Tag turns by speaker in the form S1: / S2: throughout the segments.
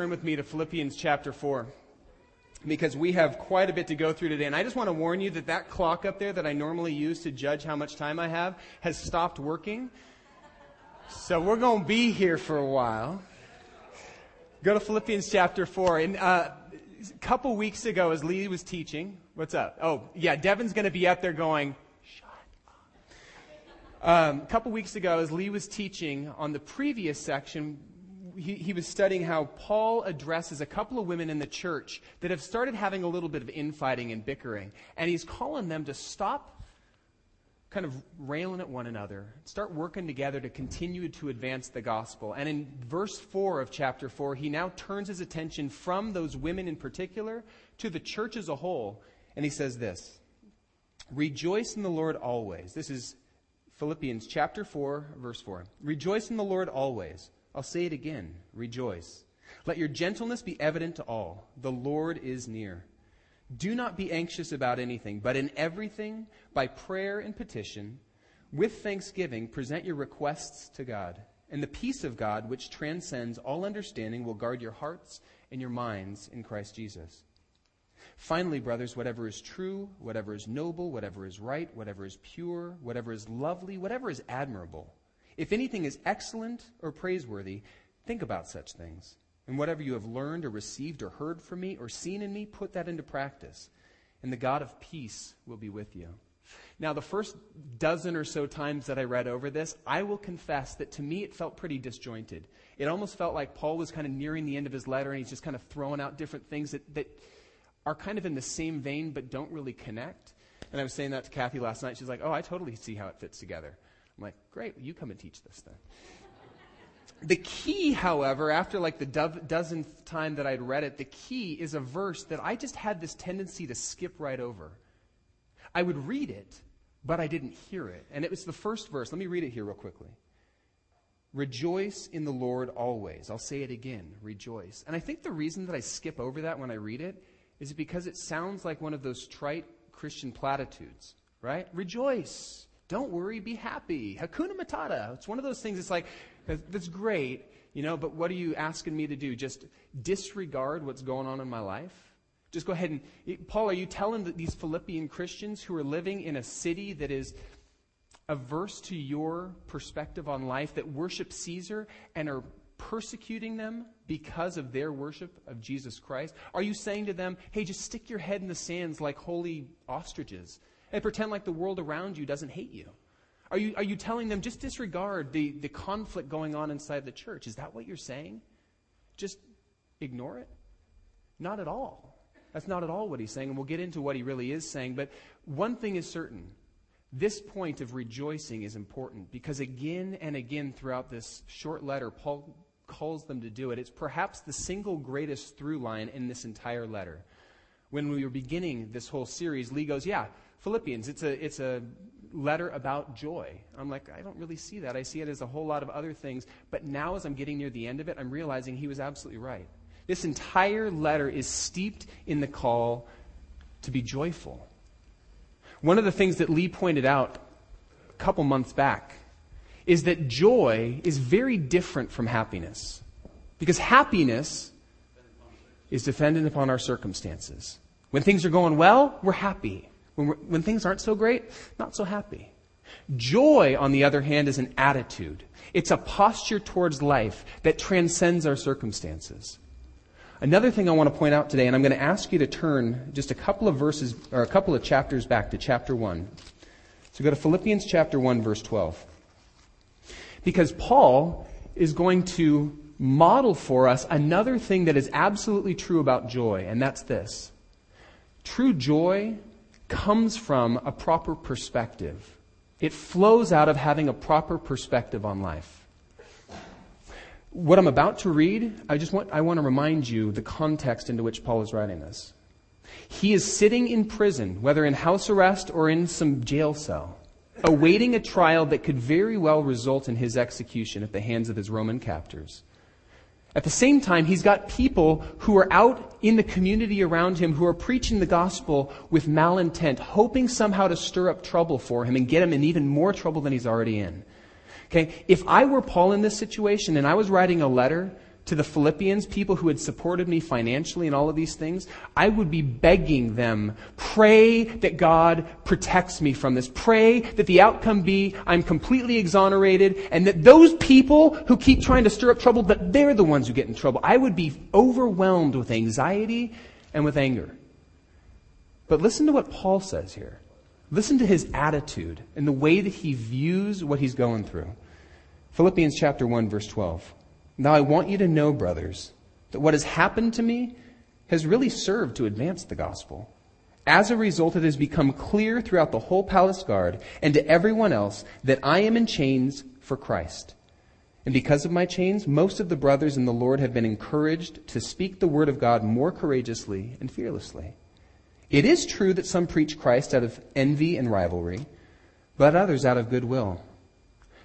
S1: Turn with me to Philippians chapter 4 because we have quite a bit to go through today. And I just want to warn you that that clock up there that I normally use to judge how much time I have has stopped working. So we're going to be here for a while. Go to Philippians chapter 4. And uh, a couple weeks ago, as Lee was teaching, what's up? Oh, yeah, Devin's going to be up there going, Shut um, a couple weeks ago, as Lee was teaching on the previous section, he, he was studying how Paul addresses a couple of women in the church that have started having a little bit of infighting and bickering. And he's calling them to stop kind of railing at one another, start working together to continue to advance the gospel. And in verse 4 of chapter 4, he now turns his attention from those women in particular to the church as a whole. And he says this Rejoice in the Lord always. This is Philippians chapter 4, verse 4. Rejoice in the Lord always. I'll say it again rejoice. Let your gentleness be evident to all. The Lord is near. Do not be anxious about anything, but in everything, by prayer and petition, with thanksgiving, present your requests to God. And the peace of God, which transcends all understanding, will guard your hearts and your minds in Christ Jesus. Finally, brothers, whatever is true, whatever is noble, whatever is right, whatever is pure, whatever is lovely, whatever is admirable if anything is excellent or praiseworthy, think about such things. And whatever you have learned or received or heard from me or seen in me, put that into practice. And the God of peace will be with you. Now, the first dozen or so times that I read over this, I will confess that to me it felt pretty disjointed. It almost felt like Paul was kind of nearing the end of his letter and he's just kind of throwing out different things that, that are kind of in the same vein but don't really connect. And I was saying that to Kathy last night. She's like, oh, I totally see how it fits together. I'm like, great, you come and teach this then. The key, however, after like the do- dozenth time that I'd read it, the key is a verse that I just had this tendency to skip right over. I would read it, but I didn't hear it. And it was the first verse. Let me read it here real quickly. Rejoice in the Lord always. I'll say it again. Rejoice. And I think the reason that I skip over that when I read it is because it sounds like one of those trite Christian platitudes, right? Rejoice. Don't worry, be happy. Hakuna Matata. It's one of those things, it's like, that's great, you know, but what are you asking me to do? Just disregard what's going on in my life? Just go ahead and. Eh, Paul, are you telling these Philippian Christians who are living in a city that is averse to your perspective on life, that worship Caesar and are persecuting them because of their worship of Jesus Christ? Are you saying to them, hey, just stick your head in the sands like holy ostriches? And pretend like the world around you doesn't hate you? Are you, are you telling them just disregard the, the conflict going on inside the church? Is that what you're saying? Just ignore it? Not at all. That's not at all what he's saying, and we'll get into what he really is saying. But one thing is certain this point of rejoicing is important because again and again throughout this short letter, Paul calls them to do it. It's perhaps the single greatest through line in this entire letter. When we were beginning this whole series, Lee goes, Yeah, Philippians. It's a, it's a letter about joy. I'm like, I don't really see that. I see it as a whole lot of other things. But now, as I'm getting near the end of it, I'm realizing he was absolutely right. This entire letter is steeped in the call to be joyful. One of the things that Lee pointed out a couple months back is that joy is very different from happiness. Because happiness is dependent upon our circumstances. When things are going well, we're happy. When, when things aren't so great, not so happy. Joy, on the other hand, is an attitude. It's a posture towards life that transcends our circumstances. Another thing I want to point out today, and I'm going to ask you to turn just a couple of verses, or a couple of chapters back to chapter 1. So go to Philippians chapter 1, verse 12. Because Paul is going to model for us another thing that is absolutely true about joy, and that's this. True joy comes from a proper perspective. It flows out of having a proper perspective on life. What I'm about to read, I just want, I want to remind you the context into which Paul is writing this. He is sitting in prison, whether in house arrest or in some jail cell, awaiting a trial that could very well result in his execution at the hands of his Roman captors. At the same time, he's got people who are out in the community around him who are preaching the gospel with malintent, hoping somehow to stir up trouble for him and get him in even more trouble than he's already in. Okay? If I were Paul in this situation and I was writing a letter to the Philippians, people who had supported me financially and all of these things, I would be begging them, pray that God protects me from this. Pray that the outcome be I'm completely exonerated and that those people who keep trying to stir up trouble, that they're the ones who get in trouble. I would be overwhelmed with anxiety and with anger. But listen to what Paul says here. Listen to his attitude and the way that he views what he's going through. Philippians chapter 1 verse 12. Now I want you to know, brothers, that what has happened to me has really served to advance the gospel. As a result, it has become clear throughout the whole palace guard and to everyone else that I am in chains for Christ. And because of my chains, most of the brothers in the Lord have been encouraged to speak the word of God more courageously and fearlessly. It is true that some preach Christ out of envy and rivalry, but others out of goodwill.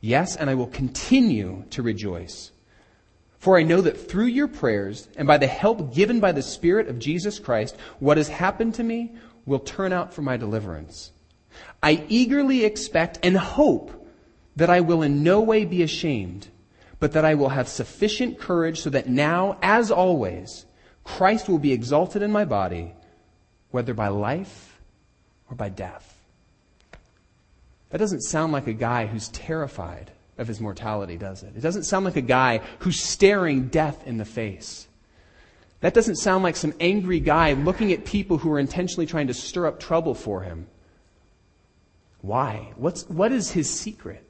S1: Yes, and I will continue to rejoice. For I know that through your prayers and by the help given by the Spirit of Jesus Christ, what has happened to me will turn out for my deliverance. I eagerly expect and hope that I will in no way be ashamed, but that I will have sufficient courage so that now, as always, Christ will be exalted in my body, whether by life or by death. That doesn't sound like a guy who's terrified of his mortality, does it? It doesn't sound like a guy who's staring death in the face. That doesn't sound like some angry guy looking at people who are intentionally trying to stir up trouble for him. Why? What's, what is his secret?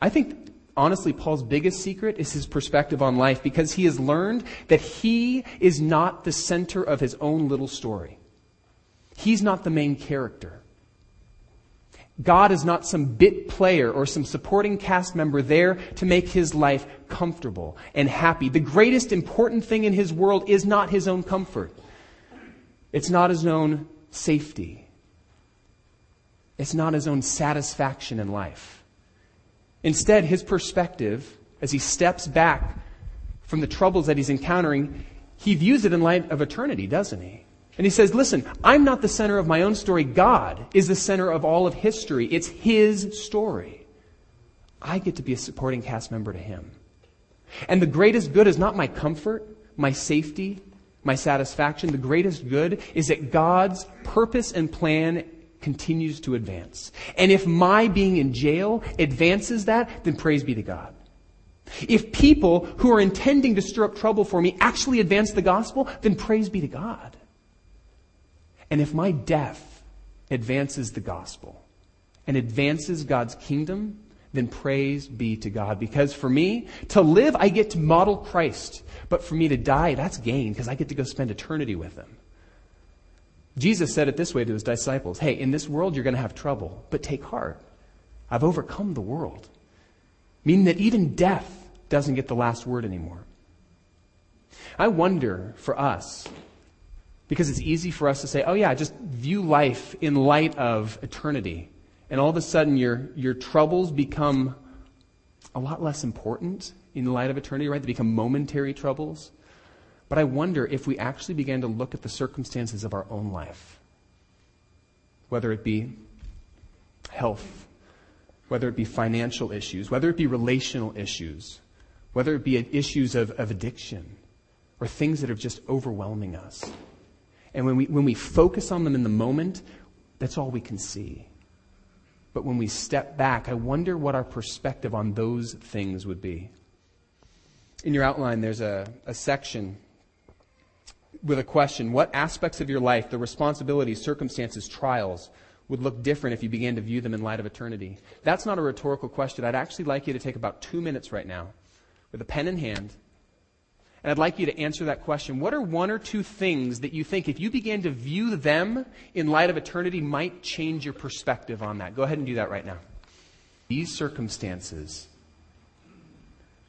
S1: I think, honestly, Paul's biggest secret is his perspective on life because he has learned that he is not the center of his own little story. He's not the main character. God is not some bit player or some supporting cast member there to make his life comfortable and happy. The greatest important thing in his world is not his own comfort. It's not his own safety. It's not his own satisfaction in life. Instead, his perspective, as he steps back from the troubles that he's encountering, he views it in light of eternity, doesn't he? And he says, listen, I'm not the center of my own story. God is the center of all of history. It's his story. I get to be a supporting cast member to him. And the greatest good is not my comfort, my safety, my satisfaction. The greatest good is that God's purpose and plan continues to advance. And if my being in jail advances that, then praise be to God. If people who are intending to stir up trouble for me actually advance the gospel, then praise be to God. And if my death advances the gospel and advances God's kingdom, then praise be to God. Because for me, to live, I get to model Christ. But for me to die, that's gain because I get to go spend eternity with Him. Jesus said it this way to His disciples Hey, in this world you're going to have trouble, but take heart. I've overcome the world. Meaning that even death doesn't get the last word anymore. I wonder for us, because it's easy for us to say, oh, yeah, just view life in light of eternity. And all of a sudden, your, your troubles become a lot less important in light of eternity, right? They become momentary troubles. But I wonder if we actually began to look at the circumstances of our own life, whether it be health, whether it be financial issues, whether it be relational issues, whether it be issues of, of addiction, or things that are just overwhelming us. And when we, when we focus on them in the moment, that's all we can see. But when we step back, I wonder what our perspective on those things would be. In your outline, there's a, a section with a question What aspects of your life, the responsibilities, circumstances, trials, would look different if you began to view them in light of eternity? That's not a rhetorical question. I'd actually like you to take about two minutes right now with a pen in hand and I'd like you to answer that question. What are one or two things that you think, if you began to view them in light of eternity, might change your perspective on that? Go ahead and do that right now. These circumstances,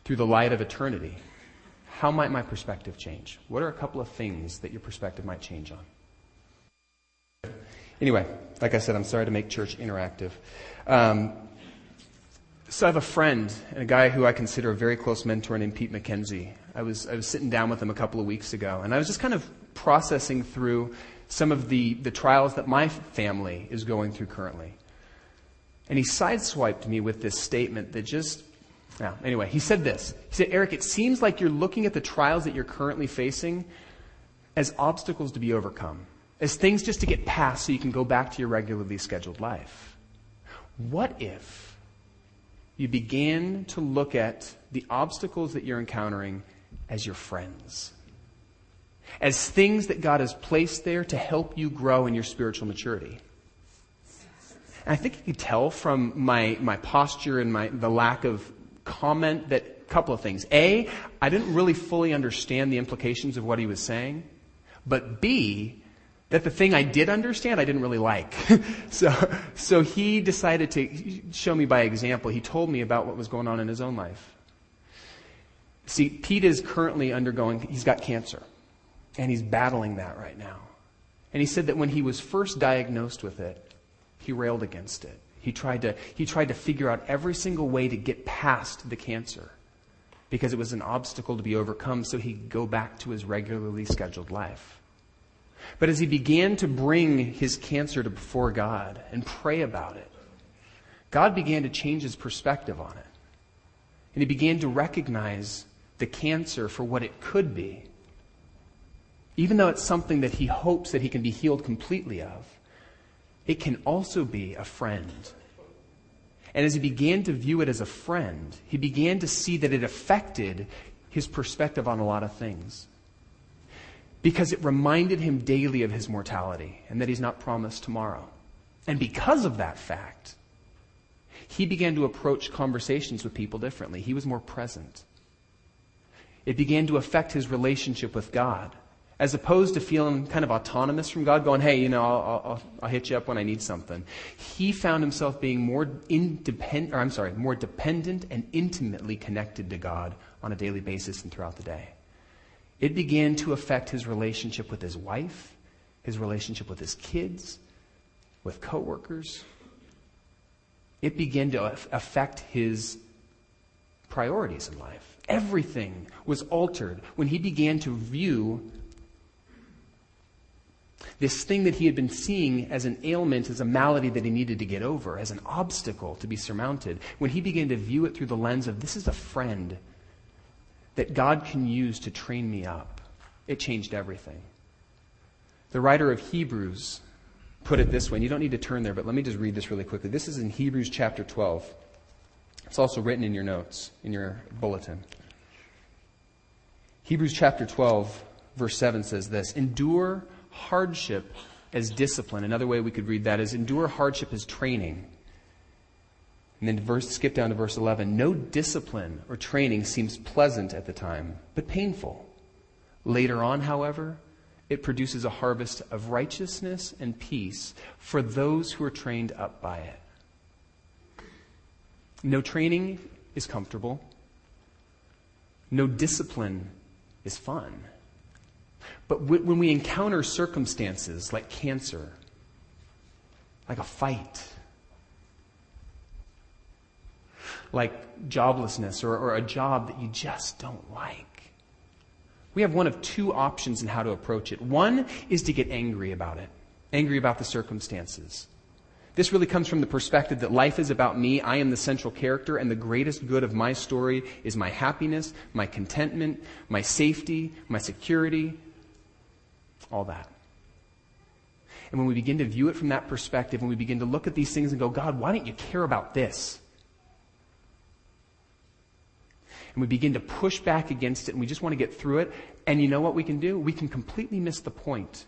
S1: through the light of eternity, how might my perspective change? What are a couple of things that your perspective might change on? Anyway, like I said, I'm sorry to make church interactive. Um, so I have a friend, and a guy who I consider a very close mentor named Pete McKenzie. I was, I was sitting down with him a couple of weeks ago, and I was just kind of processing through some of the, the trials that my family is going through currently. And he sideswiped me with this statement that just, now, anyway, he said this. He said, Eric, it seems like you're looking at the trials that you're currently facing as obstacles to be overcome, as things just to get past so you can go back to your regularly scheduled life. What if you began to look at the obstacles that you're encountering as your friends? As things that God has placed there to help you grow in your spiritual maturity? And I think you could tell from my, my posture and my, the lack of comment that a couple of things. A, I didn't really fully understand the implications of what he was saying. But B, that the thing I did understand, I didn't really like. so, so he decided to show me by example. He told me about what was going on in his own life. See, Pete is currently undergoing, he's got cancer. And he's battling that right now. And he said that when he was first diagnosed with it, he railed against it. He tried to, he tried to figure out every single way to get past the cancer because it was an obstacle to be overcome so he could go back to his regularly scheduled life. But as he began to bring his cancer to before God and pray about it, God began to change his perspective on it. And he began to recognize the cancer for what it could be. Even though it's something that he hopes that he can be healed completely of, it can also be a friend. And as he began to view it as a friend, he began to see that it affected his perspective on a lot of things. Because it reminded him daily of his mortality and that he's not promised tomorrow. And because of that fact, he began to approach conversations with people differently. He was more present. It began to affect his relationship with God as opposed to feeling kind of autonomous from God, going, hey, you know, I'll, I'll, I'll hit you up when I need something. He found himself being more independent, or I'm sorry, more dependent and intimately connected to God on a daily basis and throughout the day. It began to affect his relationship with his wife, his relationship with his kids, with coworkers. It began to affect his priorities in life. Everything was altered when he began to view this thing that he had been seeing as an ailment, as a malady that he needed to get over, as an obstacle to be surmounted, when he began to view it through the lens of this is a friend that God can use to train me up, it changed everything. The writer of Hebrews put it this way, and you don't need to turn there, but let me just read this really quickly. This is in Hebrews chapter 12. It's also written in your notes, in your bulletin. Hebrews chapter 12, verse 7 says this Endure hardship as discipline. Another way we could read that is endure hardship as training. And then verse, skip down to verse 11. No discipline or training seems pleasant at the time, but painful. Later on, however, it produces a harvest of righteousness and peace for those who are trained up by it. No training is comfortable. No discipline is fun. But when we encounter circumstances like cancer, like a fight, like joblessness or, or, a job that you just don't like, we have one of two options in how to approach it. One is to get angry about it, angry about the circumstances. This really comes from the perspective that life is about me. I am the central character, and the greatest good of my story is my happiness, my contentment, my safety, my security, all that. And when we begin to view it from that perspective, and we begin to look at these things and go, God, why don't you care about this? And we begin to push back against it, and we just want to get through it. And you know what we can do? We can completely miss the point.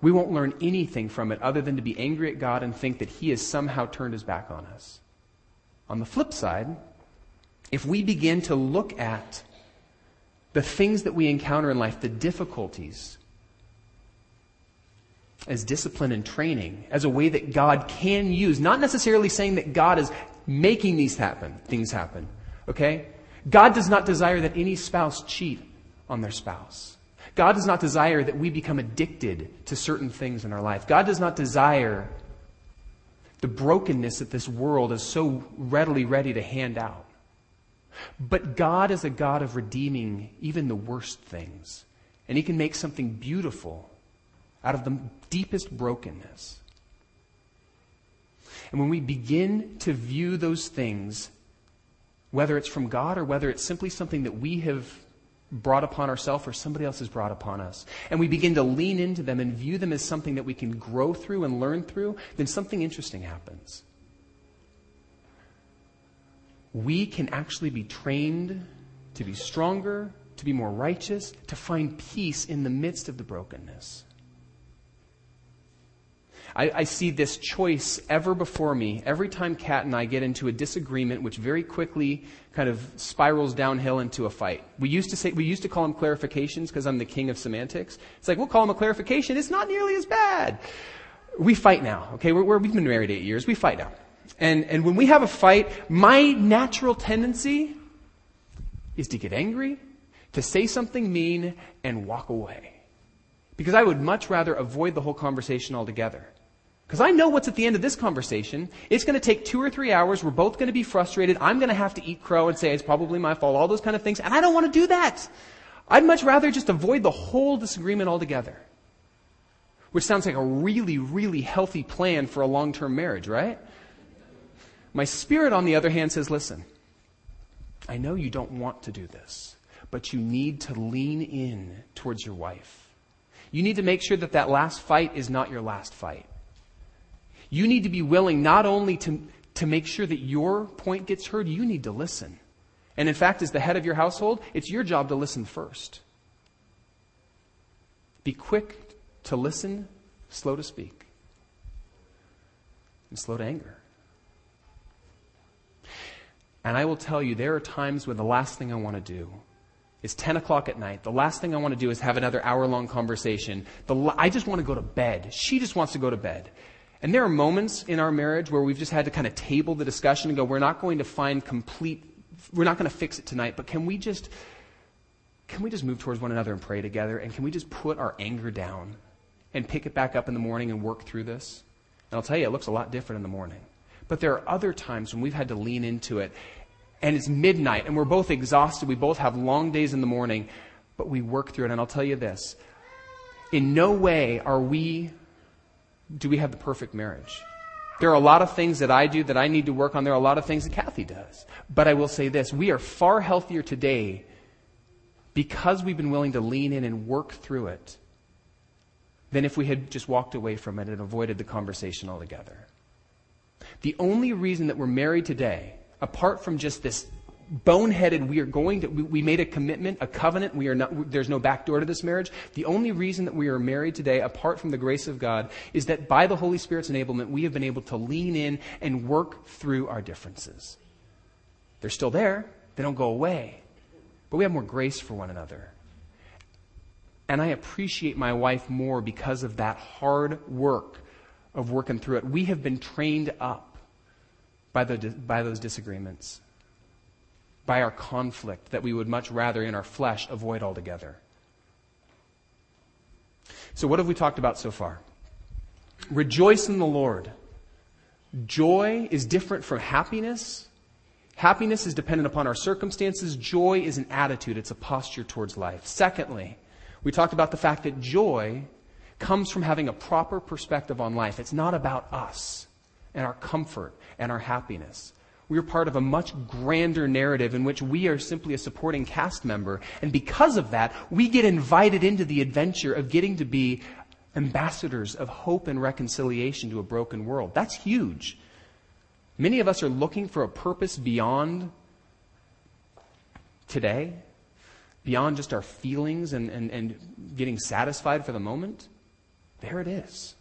S1: We won't learn anything from it other than to be angry at God and think that He has somehow turned His back on us. On the flip side, if we begin to look at the things that we encounter in life, the difficulties, as discipline and training, as a way that God can use. Not necessarily saying that God is making these happen, things happen. Okay? God does not desire that any spouse cheat on their spouse. God does not desire that we become addicted to certain things in our life. God does not desire the brokenness that this world is so readily ready to hand out. But God is a God of redeeming even the worst things. And He can make something beautiful out of the deepest brokenness. And when we begin to view those things, whether it's from God or whether it's simply something that we have brought upon ourselves or somebody else has brought upon us, and we begin to lean into them and view them as something that we can grow through and learn through, then something interesting happens. We can actually be trained to be stronger, to be more righteous, to find peace in the midst of the brokenness. I, I, see this choice ever before me every time Kat and I get into a disagreement, which very quickly kind of spirals downhill into a fight. We used to say we used to call them clarifications because I'm the king of semantics. It's like we'll call them a clarification. It's not nearly as bad. We fight now. Okay, we're, we've been married eight years. We fight now, and and when we have a fight, my natural tendency is to get angry, to say something mean, and walk away. Because I would much rather avoid the whole conversation altogether. Because I know what's at the end of this conversation. It's going to take two or three hours. We're both going to be frustrated. I'm going to have to eat crow and say it's probably my fault, all those kind of things. And I don't want to do that. I'd much rather just avoid the whole disagreement altogether. Which sounds like a really, really healthy plan for a long term marriage, right? My spirit, on the other hand, says, listen, I know you don't want to do this, but you need to lean in towards your wife. You need to make sure that that last fight is not your last fight. You need to be willing not only to, to make sure that your point gets heard, you need to listen. And in fact, as the head of your household, it's your job to listen first. Be quick to listen, slow to speak, and slow to anger. And I will tell you, there are times when the last thing I want to do is 10 o'clock at night. The last thing I want to do is have another hour long conversation. The, I just want to go to bed. She just wants to go to bed. And there are moments in our marriage where we've just had to kind of table the discussion and go, we're not going to find complete, we're not going to fix it tonight, but can we just, can we just move towards one another and pray together? And can we just put our anger down and pick it back up in the morning and work through this? And I'll tell you, it looks a lot different in the morning. But there are other times when we've had to lean into it and it's midnight and we're both exhausted. We both have long days in the morning, but we work through it. And I'll tell you this in no way are we do we have the perfect marriage? There are a lot of things that I do that I need to work on. There are a lot of things that Kathy does. But I will say this we are far healthier today because we've been willing to lean in and work through it than if we had just walked away from it and avoided the conversation altogether. The only reason that we're married today, apart from just this boneheaded we are going to we, we, made a commitment a covenant we are not there's no back door to this marriage. The only reason that we are married today apart from the grace of god is that by the holy spirit's enablement we have been able to lean in and work through our differences. They're still there. They don't go away. But we have more grace for one another. And i appreciate my wife more because of that hard work of working through it. We have been trained up by, the, by those disagreements by our conflict that we would much rather in our flesh avoid altogether. So, what have we talked about so far? Rejoice in the Lord. Joy is different from happiness. Happiness is dependent upon our circumstances. Joy is an attitude, it's a posture towards life. Secondly, we talked about the fact that joy comes from having a proper perspective on life. It's not about us and our comfort and our happiness. We are part of a much grander narrative in which we are simply a supporting cast member. And because of that, we get invited into the adventure of getting to be ambassadors of hope and reconciliation to a broken world. That's huge. Many of us are looking for a purpose beyond today, beyond just our feelings and, and, and getting satisfied for the moment. There it is.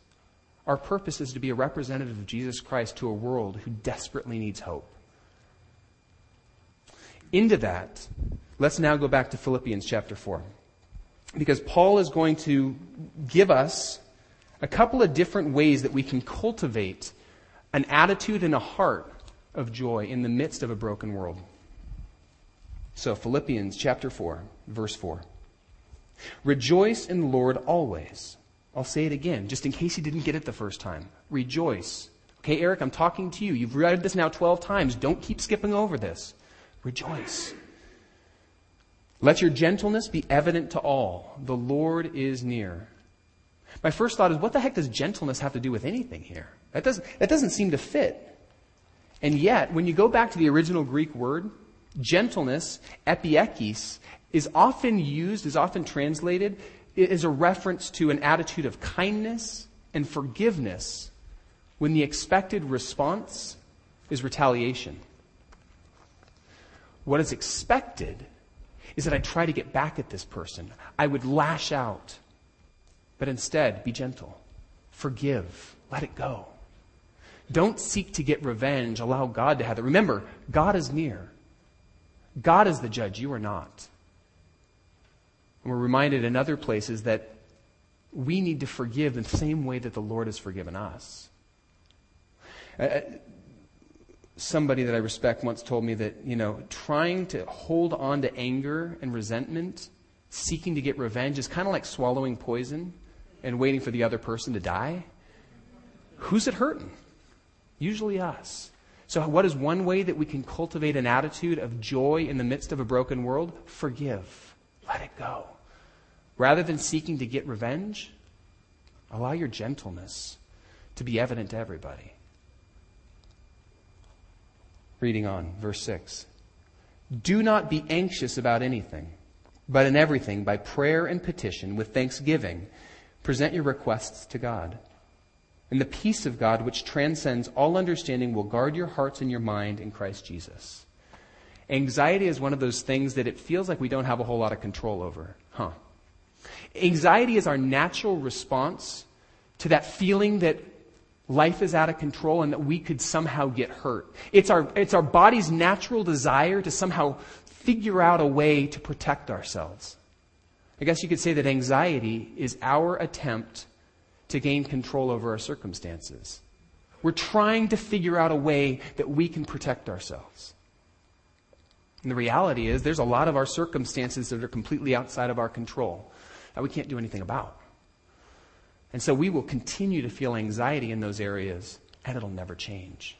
S1: Our purpose is to be a representative of Jesus Christ to a world who desperately needs hope into that, let's now go back to Philippians chapter 4. Because Paul is going to give us a couple of different ways that we can cultivate an attitude and a heart of joy in the midst of a broken world. So, Philippians chapter 4, verse 4. Rejoice in the Lord always. I'll say it again, just in case you didn't get it the first time. Rejoice. Okay, Eric, I'm talking to you. You've read this now 12 times. Don't keep skipping over this. Rejoice. Let your gentleness be evident to all. The Lord is near. My first thought is, what the heck does gentleness have to do with anything here? That doesn't, that doesn't seem to fit. And yet, when you go back to the original Greek word, gentleness, epieikes, is often used, is often translated is a reference to an attitude of kindness and forgiveness when the expected response is retaliation. What is expected is that I try to get back at this person. I would lash out. But instead, be gentle. Forgive. Let it go. Don't seek to get revenge. Allow God to have it. Remember, God is near. God is the judge. You are not. And we're reminded in other places that we need to forgive the same way that the Lord has forgiven us. Uh, somebody that I respect once told me that, you know, trying to hold on to anger and resentment, seeking to get revenge, is kind of like swallowing poison and waiting for the other person to die. Who's it hurting? Usually us. So, what is one way that we can cultivate an attitude of joy in the midst of a broken world? Forgive. Let it go. Rather than seeking to get revenge, allow your gentleness to be evident to everybody. Reading on, verse 6. Do not be anxious about anything, but in everything, by prayer and petition, with thanksgiving, present your requests to God. And the peace of God, which transcends all understanding, will guard your hearts and your mind in Christ Jesus. Anxiety is one of those things that it feels like we don't have a whole lot of control over. Huh. Anxiety is our natural response to that feeling that life is out of control and that we could somehow get hurt. It's our, it's our body's natural desire to somehow figure out a way to protect ourselves. I guess you could say that anxiety is our attempt to gain control over our circumstances. We're trying to figure out a way that we can protect ourselves. And the reality is, there's a lot of our circumstances that are completely outside of our control that we can't do anything about. And so we will continue to feel anxiety in those areas, and it'll never change.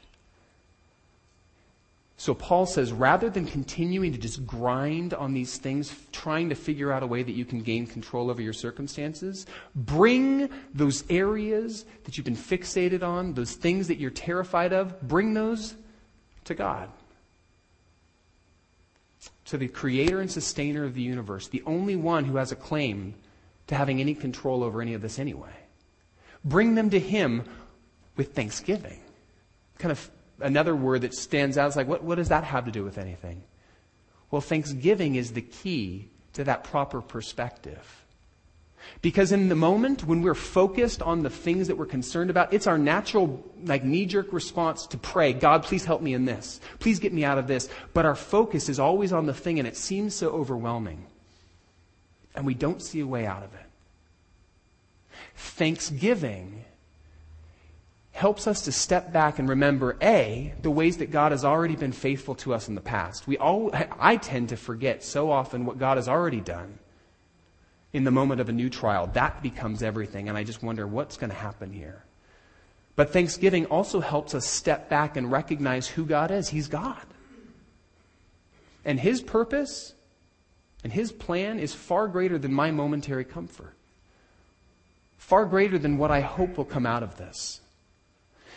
S1: So Paul says rather than continuing to just grind on these things, trying to figure out a way that you can gain control over your circumstances, bring those areas that you've been fixated on, those things that you're terrified of, bring those to God. To the creator and sustainer of the universe, the only one who has a claim to having any control over any of this anyway. Bring them to Him with thanksgiving. Kind of another word that stands out is like, what, what does that have to do with anything? Well, thanksgiving is the key to that proper perspective. Because in the moment when we're focused on the things that we're concerned about, it's our natural, like, knee jerk response to pray, God, please help me in this. Please get me out of this. But our focus is always on the thing, and it seems so overwhelming. And we don't see a way out of it. Thanksgiving helps us to step back and remember A, the ways that God has already been faithful to us in the past. We all, I tend to forget so often what God has already done in the moment of a new trial. That becomes everything, and I just wonder what's going to happen here. But Thanksgiving also helps us step back and recognize who God is. He's God. And His purpose and His plan is far greater than my momentary comfort, far greater than what I hope will come out of this.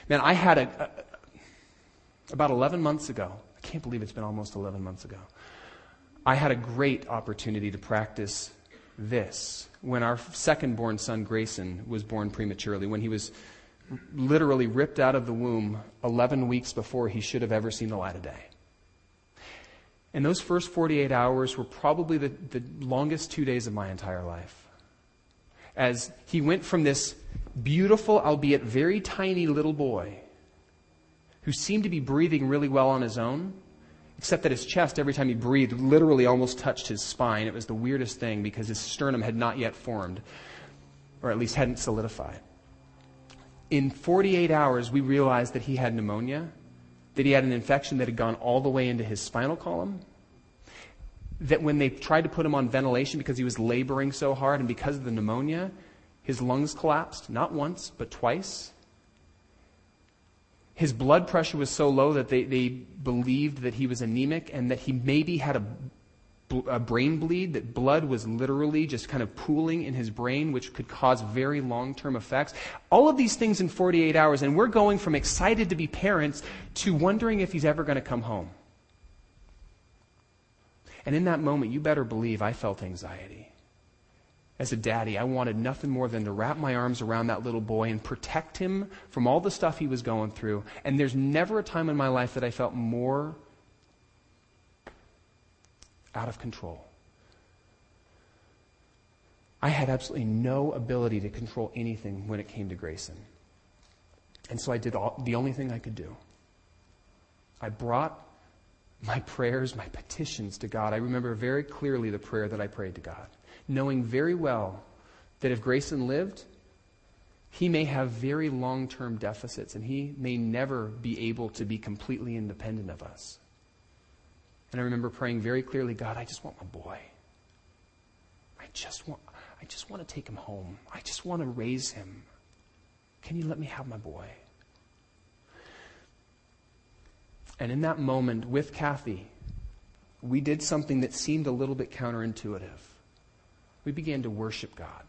S1: Man, I had a, a, about 11 months ago, I can't believe it's been almost 11 months ago. I had a great opportunity to practice this when our second born son, Grayson, was born prematurely, when he was literally ripped out of the womb 11 weeks before he should have ever seen the light of day. And those first 48 hours were probably the, the longest two days of my entire life. As he went from this beautiful, albeit very tiny little boy who seemed to be breathing really well on his own, except that his chest, every time he breathed, literally almost touched his spine. It was the weirdest thing because his sternum had not yet formed, or at least hadn't solidified. In 48 hours, we realized that he had pneumonia, that he had an infection that had gone all the way into his spinal column, that when they tried to put him on ventilation because he was laboring so hard and because of the pneumonia, his lungs collapsed, not once, but twice. His blood pressure was so low that they, they believed that he was anemic and that he maybe had a a brain bleed, that blood was literally just kind of pooling in his brain, which could cause very long term effects. All of these things in 48 hours, and we're going from excited to be parents to wondering if he's ever going to come home. And in that moment, you better believe I felt anxiety. As a daddy, I wanted nothing more than to wrap my arms around that little boy and protect him from all the stuff he was going through. And there's never a time in my life that I felt more out of control. I had absolutely no ability to control anything when it came to Grayson. And so I did all, the only thing I could do. I brought my prayers, my petitions to God. I remember very clearly the prayer that I prayed to God, knowing very well that if Grayson lived, he may have very long term deficits and he may never be able to be completely independent of us. And I remember praying very clearly, God, I just want my boy. I just want, I just want to take him home. I just want to raise him. Can you let me have my boy? And in that moment with Kathy, we did something that seemed a little bit counterintuitive. We began to worship God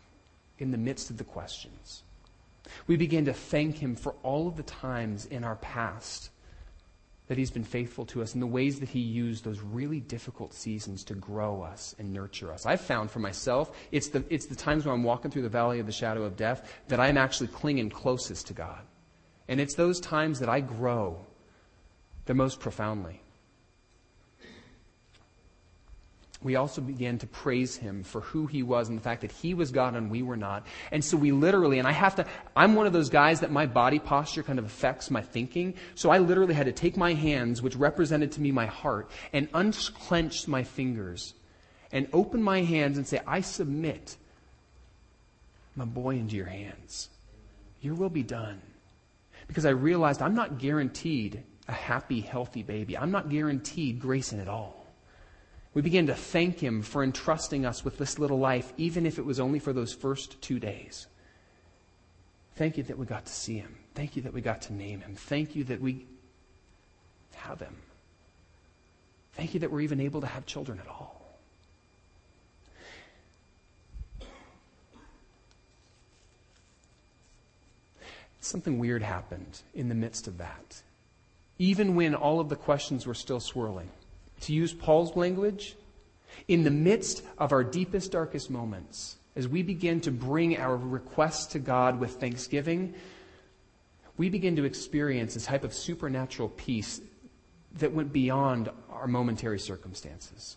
S1: in the midst of the questions. We began to thank Him for all of the times in our past that He's been faithful to us and the ways that He used those really difficult seasons to grow us and nurture us. I've found for myself, it's the, it's the times when I'm walking through the valley of the shadow of death that I'm actually clinging closest to God. And it's those times that I grow the most profoundly. We also began to praise him for who he was and the fact that he was God and we were not. And so we literally, and I have to, I'm one of those guys that my body posture kind of affects my thinking. So I literally had to take my hands, which represented to me my heart, and unclench my fingers and open my hands and say, I submit my boy into your hands. Your will be done. Because I realized I'm not guaranteed a happy, healthy baby. I'm not guaranteed Grayson at all. We begin to thank Him for entrusting us with this little life, even if it was only for those first two days. Thank you that we got to see Him. Thank you that we got to name Him. Thank you that we have Him. Thank you that we're even able to have children at all. Something weird happened in the midst of that. Even when all of the questions were still swirling to use Paul's language, in the midst of our deepest, darkest moments, as we begin to bring our requests to God with thanksgiving, we begin to experience this type of supernatural peace that went beyond our momentary circumstances.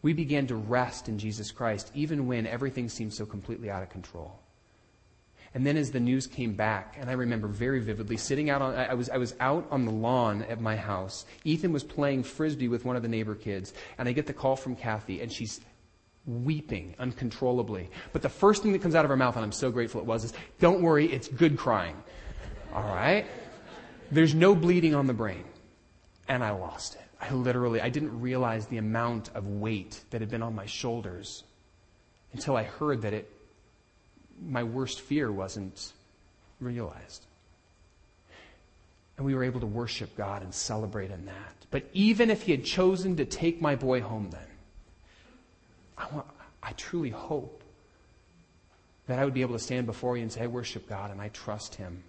S1: We began to rest in Jesus Christ even when everything seemed so completely out of control. And then as the news came back, and I remember very vividly sitting out on, I was, I was out on the lawn at my house. Ethan was playing frisbee with one of the neighbor kids, and I get the call from Kathy, and she's weeping uncontrollably. But the first thing that comes out of her mouth, and I'm so grateful it was, is, don't worry, it's good crying. All right? There's no bleeding on the brain. And I lost it. I literally, I didn't realize the amount of weight that had been on my shoulders until I heard that it my worst fear wasn't realized. And we were able to worship God and celebrate in that. But even if He had chosen to take my boy home then, I, want, I truly hope that I would be able to stand before you and say, I worship God and I trust Him.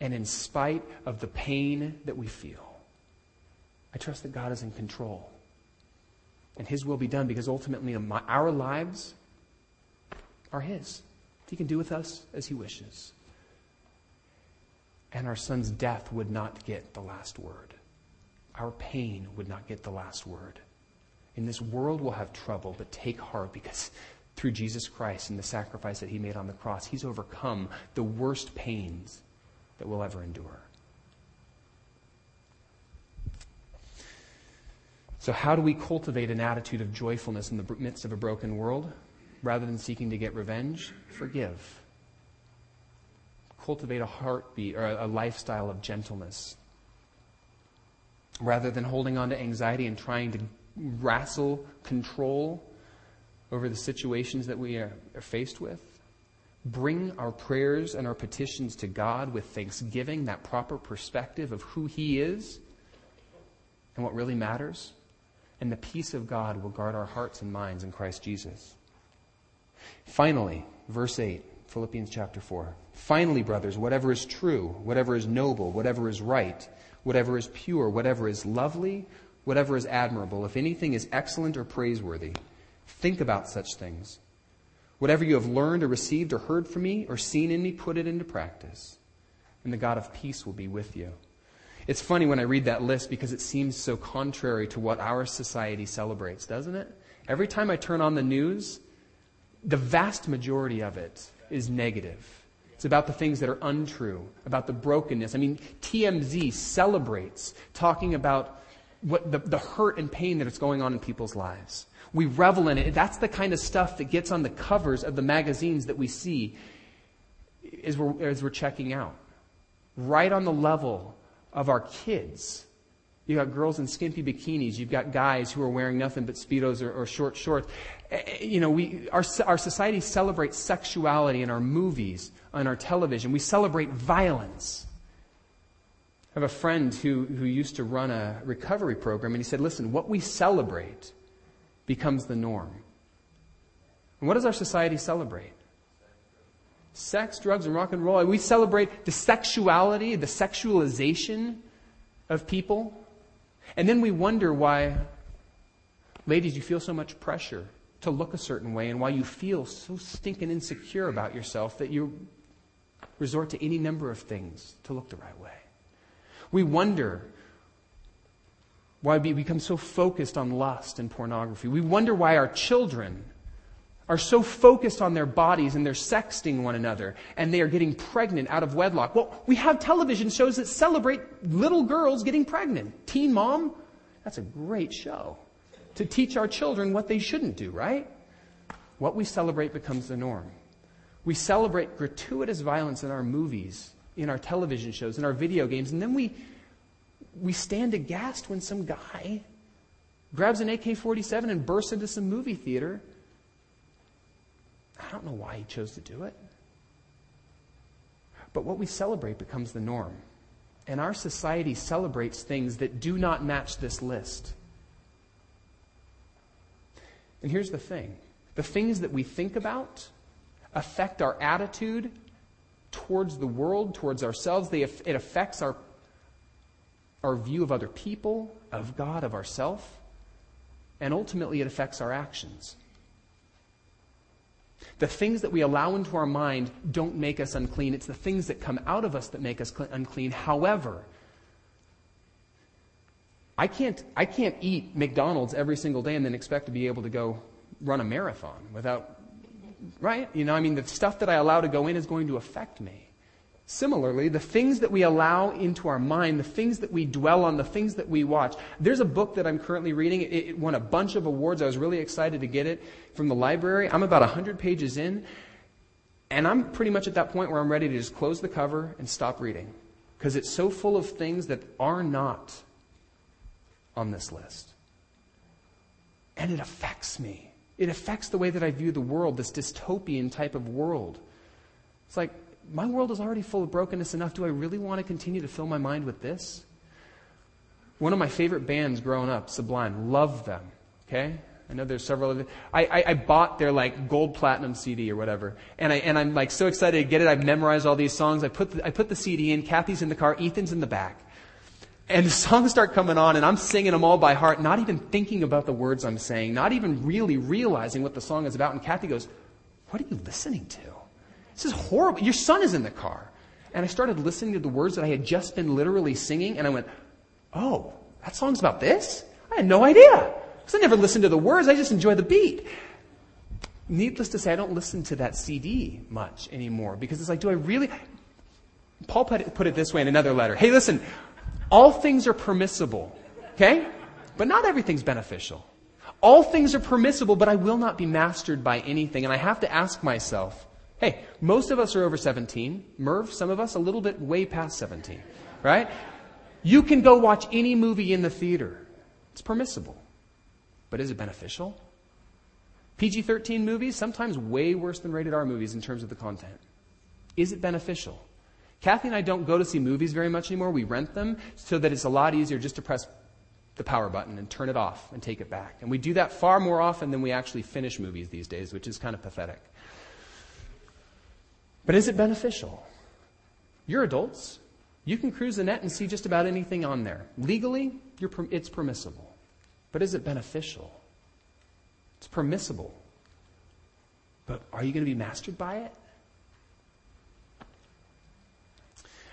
S1: And in spite of the pain that we feel, I trust that God is in control. And His will be done because ultimately our lives are His. He can do with us as He wishes. And our son's death would not get the last word. Our pain would not get the last word. In this world, we'll have trouble, but take heart because through Jesus Christ and the sacrifice that He made on the cross, He's overcome the worst pains that we'll ever endure. So, how do we cultivate an attitude of joyfulness in the midst of a broken world? Rather than seeking to get revenge, forgive. Cultivate a heartbeat or a lifestyle of gentleness. Rather than holding on to anxiety and trying to wrestle control over the situations that we are, faced with. Bring our prayers and our petitions to God with thanksgiving, that proper perspective of who He is and what really matters. And the peace of God will guard our hearts and minds in Christ Jesus. Finally, verse 8, Philippians chapter 4. Finally, brothers, whatever is true, whatever is noble, whatever is right, whatever is pure, whatever is lovely, whatever is admirable, if anything is excellent or praiseworthy, think about such things. Whatever you have learned or received or heard from me or seen in me, put it into practice. And the God of peace will be with you. It's funny when I read that list because it seems so contrary to what our society celebrates, doesn't it? Every time I turn on the news, the vast majority of it is negative. It's about the things that are untrue, about the brokenness. I mean, TMZ celebrates talking about what the, the hurt and pain that is going on in people's lives. We revel in it. That's the kind of stuff that gets on the covers of the magazines that we see as we're, as we're checking out. Right on the level of our kids. You've got girls in skimpy bikinis. You've got guys who are wearing nothing but Speedos or, or short shorts. Eh, eh, you know, we, our, our society celebrates sexuality in our movies, on our television. We celebrate violence. I have a friend who, who used to run a recovery program, and he said, Listen, what we celebrate becomes the norm. And what does our society celebrate? Sex, drugs, and rock and roll. We celebrate the sexuality, the sexualization of people. And then we wonder why, ladies, you feel so much pressure to look a certain way and why you feel so stinking insecure about yourself that you resort to any number of things to look the right way. We wonder why we become so focused on lust and pornography. We wonder why our children are so focused on their bodies and they're sexting one another and they are getting pregnant out of wedlock. Well, we have television shows that celebrate little girls getting pregnant. Teen Mom, that's a great show to teach our children what they shouldn't do, right? What we celebrate becomes the norm. We celebrate gratuitous violence in our movies in our television shows, in our video games, and then we, we stand aghast when some guy grabs an AK 47 and bursts into some movie theater. I don't know why he chose to do it. But what we celebrate becomes the norm. And our society celebrates things that do not match this list. And here's the thing the things that we think about affect our attitude towards the world, towards ourselves. They, it affects our, our view of other people, of God, of ourselves, and ultimately it affects our actions. The things that we allow into our mind don't make us unclean. It's the things that come out of us that make us unclean. However, I can't, I can't eat McDonald's every single day and then expect to be able to go run a marathon without right? You know, I mean, the stuff that I allow to go in is going to affect me. Similarly, the things that we allow into our mind, the things that we dwell on, the things that we watch. There's a book that I'm currently reading. It, it won a bunch of awards. I was really excited to get it from the library. I'm about 100 pages in, and I'm pretty much at that point where I'm ready to just close the cover and stop reading because it's so full of things that are not on this list. And it affects me. It affects the way that I view the world, this dystopian type of world. It's like, my world is already full of brokenness enough. Do I really want to continue to fill my mind with this? One of my favorite bands growing up, Sublime, love them. Okay? I know there's several of them. I, I, I, bought their like gold platinum CD or whatever. And, I, and I'm like so excited to get it. I've memorized all these songs. I put, the, I put the CD in. Kathy's in the car. Ethan's in the back. And the songs start coming on, and I'm singing them all by heart, not even thinking about the words I'm saying, not even really realizing what the song is about. And Kathy goes, What are you listening to? This is horrible. Your son is in the car. And I started listening to the words that I had just been literally singing, and I went, Oh, that song's about this? I had no idea. Because I never listened to the words, I just enjoy the beat. Needless to say, I don't listen to that CD much anymore because it's like, do I really? Paul put it, put it this way in another letter. Hey, listen, all things are permissible, okay? But not everything's beneficial. All things are permissible, but I will not be mastered by anything. And I have to ask myself, hey, most of us are over 17. Merv, some of us a little bit way past 17, right? You can go watch any movie in the theater. It's permissible. But is it beneficial? PG 13 movies, sometimes way worse than rated R movies in terms of the content. Is it beneficial? Kathy and I don't go to see movies very much anymore. We rent them so that it's a lot easier just to press the power button and turn it off and take it back. And we do that far more often than we actually finish movies these days, which is kind of pathetic. But is it beneficial? You're adults. You can cruise the net and see just about anything on there. Legally, it's permissible. But is it beneficial? It's permissible. But are you going to be mastered by it?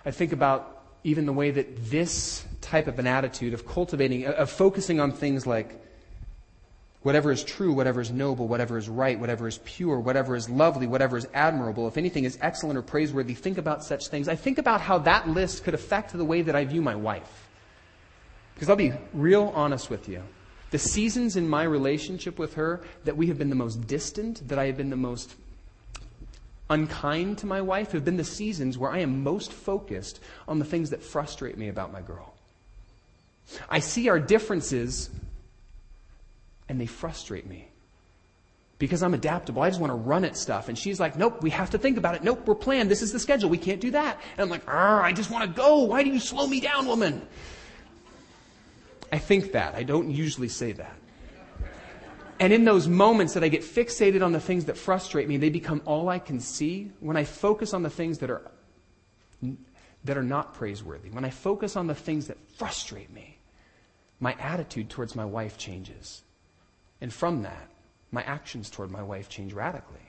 S1: I think about even the way that this type of an attitude of cultivating, of focusing on things like whatever is true, whatever is noble, whatever is right, whatever is pure, whatever is lovely, whatever is admirable, if anything is excellent or praiseworthy, think about such things. I think about how that list could affect the way that I view my wife. Because I'll be real honest with you. The seasons in my relationship with her that we have been the most distant, that I have been the most unkind to my wife, have been the seasons where I am most focused on the things that frustrate me about my girl. I see our differences and they frustrate me because I'm adaptable. I just want to run at stuff. And she's like, nope, we have to think about it. Nope, we're planned. This is the schedule. We can't do that. And I'm like, I just want to go. Why do you slow me down, woman? I think that. I don't usually say that. And in those moments that I get fixated on the things that frustrate me, they become all I can see. When I focus on the things that are, that are not praiseworthy, when I focus on the things that frustrate me, my attitude towards my wife changes. And from that, my actions toward my wife change radically.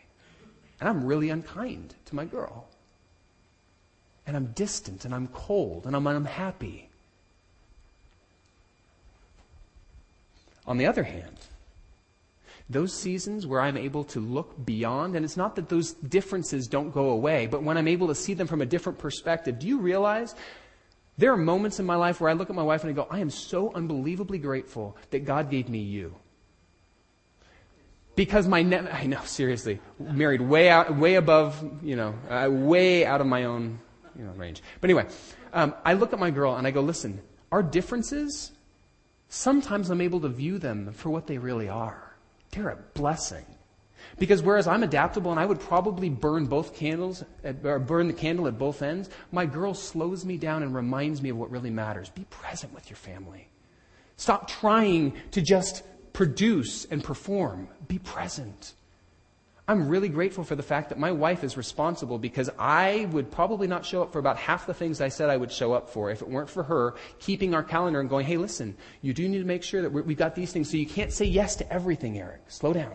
S1: And I'm really unkind to my girl. And I'm distant and I'm cold and I'm unhappy. On the other hand, those seasons where I'm able to look beyond, and it's not that those differences don't go away, but when I'm able to see them from a different perspective, do you realize there are moments in my life where I look at my wife and I go, I am so unbelievably grateful that God gave me you. Because my ne- I know seriously, married way out, way above, you know, uh, way out of my own, you know, range. But anyway, um, I look at my girl and I go, listen, our differences, sometimes I'm able to view them for what they really are. They're a blessing. Because whereas I'm adaptable and I would probably burn both candles, or burn the candle at both ends, my girl slows me down and reminds me of what really matters. Be present with your family. Stop trying to just produce and perform. Be present. I'm really grateful for the fact that my wife is responsible because I would probably not show up for about half the things I said I would show up for if it weren't for her keeping our calendar and going, hey, listen, you do need to make sure that we've got these things. So you can't say yes to everything, Eric. Slow down.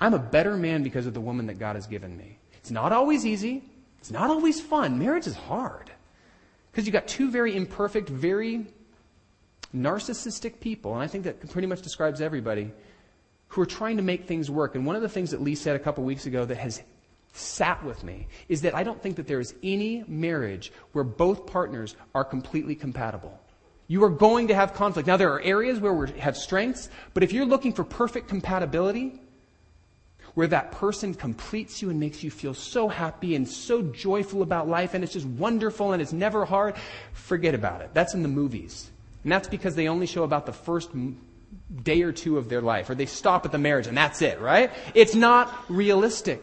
S1: I'm a better man because of the woman that God has given me. It's not always easy. It's not always fun. Marriage is hard because you've got two very imperfect, very narcissistic people, and I think that pretty much describes everybody, who are trying to make things work. And one of the things that Lee said a couple weeks ago that has sat with me is that I don't think that there is any marriage where both partners are completely compatible. You are going to have conflict. Now, there are areas where we have strengths, but if you're looking for perfect compatibility, where that person completes you and makes you feel so happy and so joyful about life and it's just wonderful and it's never hard, forget about it. That's in the movies. And that's because they only show about the first day or two of their life, or they stop at the marriage and that's it, right? It's not realistic.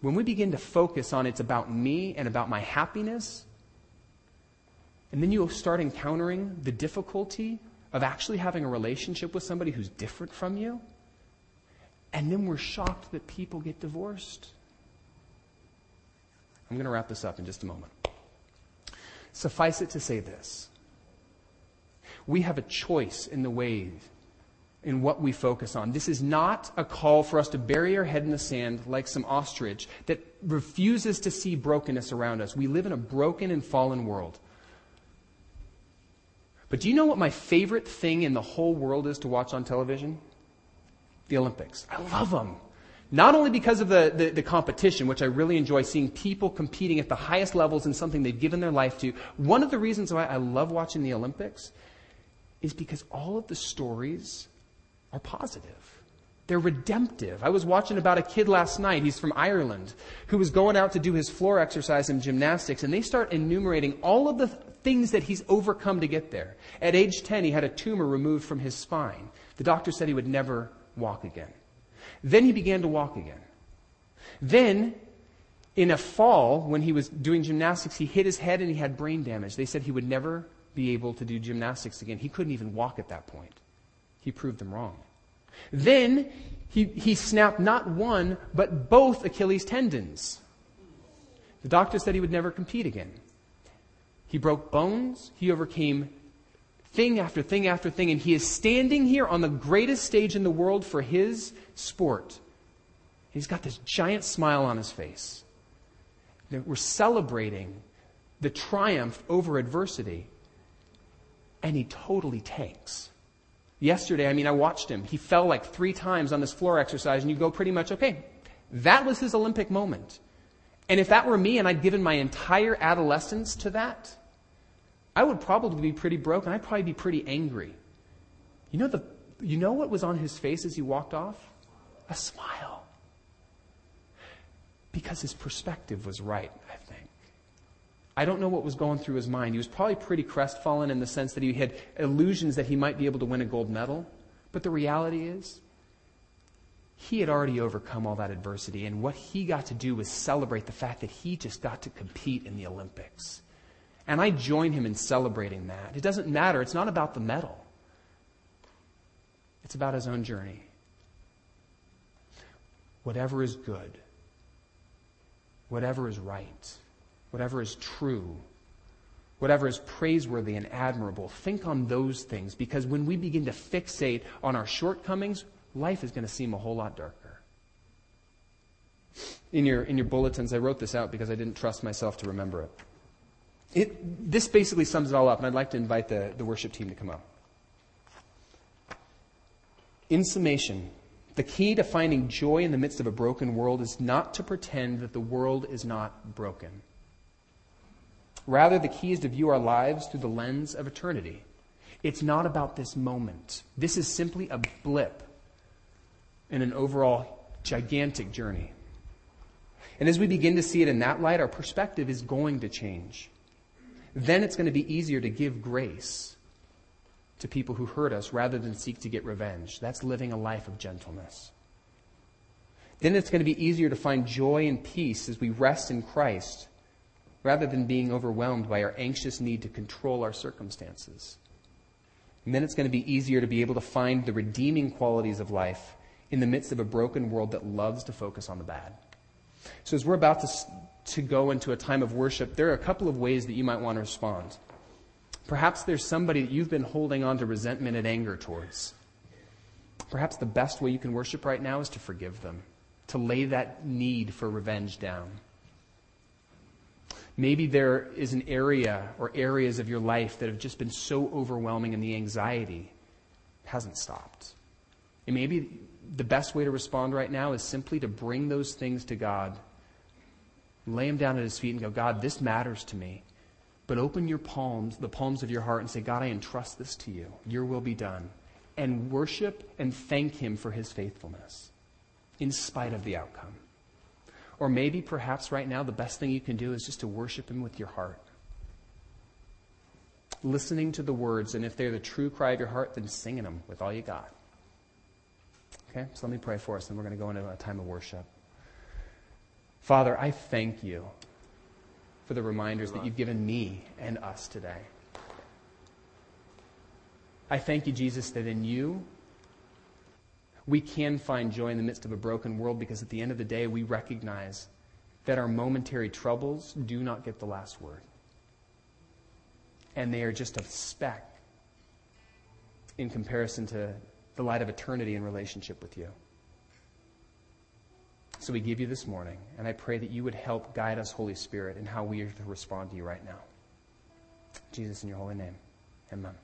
S1: When we begin to focus on it's about me and about my happiness, and then you start encountering the difficulty of actually having a relationship with somebody who's different from you, and then we're shocked that people get divorced. I'm going to wrap this up in just a moment. Suffice it to say this we have a choice in the ways in what we focus on. This is not a call for us to bury our head in the sand like some ostrich that refuses to see brokenness around us. We live in a broken and fallen world. But do you know what my favorite thing in the whole world is to watch on television? The Olympics. I love them. Not only because of the, the, the, competition, which I really enjoy seeing people competing at the highest levels in something they've given their life to. One of the reasons why I love watching the Olympics is because all of the stories are positive. They're redemptive. I was watching about a kid last night, he's from Ireland, who was going out to do his floor exercise and gymnastics, and they start enumerating all of the things that he's overcome to get there. At age 10, he had a tumor removed from his spine. The doctor said he would never walk again. Then he began to walk again. Then, in a fall, when he was doing gymnastics, he hit his head and he had brain damage. They said he would never be able to do gymnastics again. He couldn't even walk at that point. He proved them wrong. Then he, he snapped not one, but both Achilles tendons. The doctor said he would never compete again. He broke bones. He overcame thing after thing after thing, and he is standing here on the greatest stage in the world for his sport. He's got this giant smile on his face. We're celebrating the triumph over adversity, and he totally tanks. Yesterday, I mean, I watched him. He fell like three times on this floor exercise, and you go pretty much, okay, that was his Olympic moment. And if that were me and I'd given my entire adolescence to that, I would probably be pretty broken. I'd probably be pretty angry. You know, the, you know what was on his face as he walked off? A smile. Because his perspective was right. I don't know what was going through his mind. He was probably pretty crestfallen in the sense that he had illusions that he might be able to win a gold medal. But the reality is, he had already overcome all that adversity. And what he got to do was celebrate the fact that he just got to compete in the Olympics. And I join him in celebrating that. It doesn't matter. It's not about the medal, it's about his own journey. Whatever is good, whatever is right, whatever is true, whatever is praiseworthy and admirable, think on those things because when we begin to fixate on our shortcomings, life is going to seem a whole lot darker. In your, in your bulletins, I wrote this out because I didn't trust myself to remember it. It, this basically sums it all up, and I'd like to invite the, the worship team to come up. In summation, the key to finding joy in the midst of a broken world is not to pretend that the world is not broken. Rather, the key is to view our lives through the lens of eternity. It's not about this moment. This is simply a blip in an overall gigantic journey. And as we begin to see it in that light, our perspective is going to change then it's going to be easier to give grace to people who hurt us rather than seek to get revenge. That's living a life of gentleness. Then it's going to be easier to find joy and peace as we rest in Christ rather than being overwhelmed by our anxious need to control our circumstances. And then it's going to be easier to be able to find the redeeming qualities of life in the midst of a broken world that loves to focus on the bad. So as we're about to to go into a time of worship, there are a couple of ways that you might want to respond. Perhaps there's somebody that you've been holding on to resentment and anger towards. Perhaps the best way you can worship right now is to forgive them, to lay that need for revenge down. Maybe there is an area or areas of your life that have just been so overwhelming and the anxiety hasn't stopped. And maybe the best way to respond right now is simply to bring those things to God Lay them down at his feet and go, God, this matters to me. But open your palms, the palms of your heart, and say, God, I entrust this to you. Your will be done. And worship and thank him for his faithfulness in spite of the outcome. Or maybe, perhaps, right now, the best thing you can do is just to worship him with your heart. Listening to the words, and if they're the true cry of your heart, then singing them with all you got. Okay, so let me pray for us, and we're going to go into a time of worship. Father, I thank you for the reminders that you've given me and us today. I thank you, Jesus, that in you we can find joy in the midst of a broken world because at the end of the day we recognize that our momentary troubles do not get the last word. And they are just a speck in comparison to the light of eternity in relationship with you. So we give you this morning, and I pray that you would help guide us, Holy Spirit, in how we are to respond to you right now. Jesus, in your holy name, amen.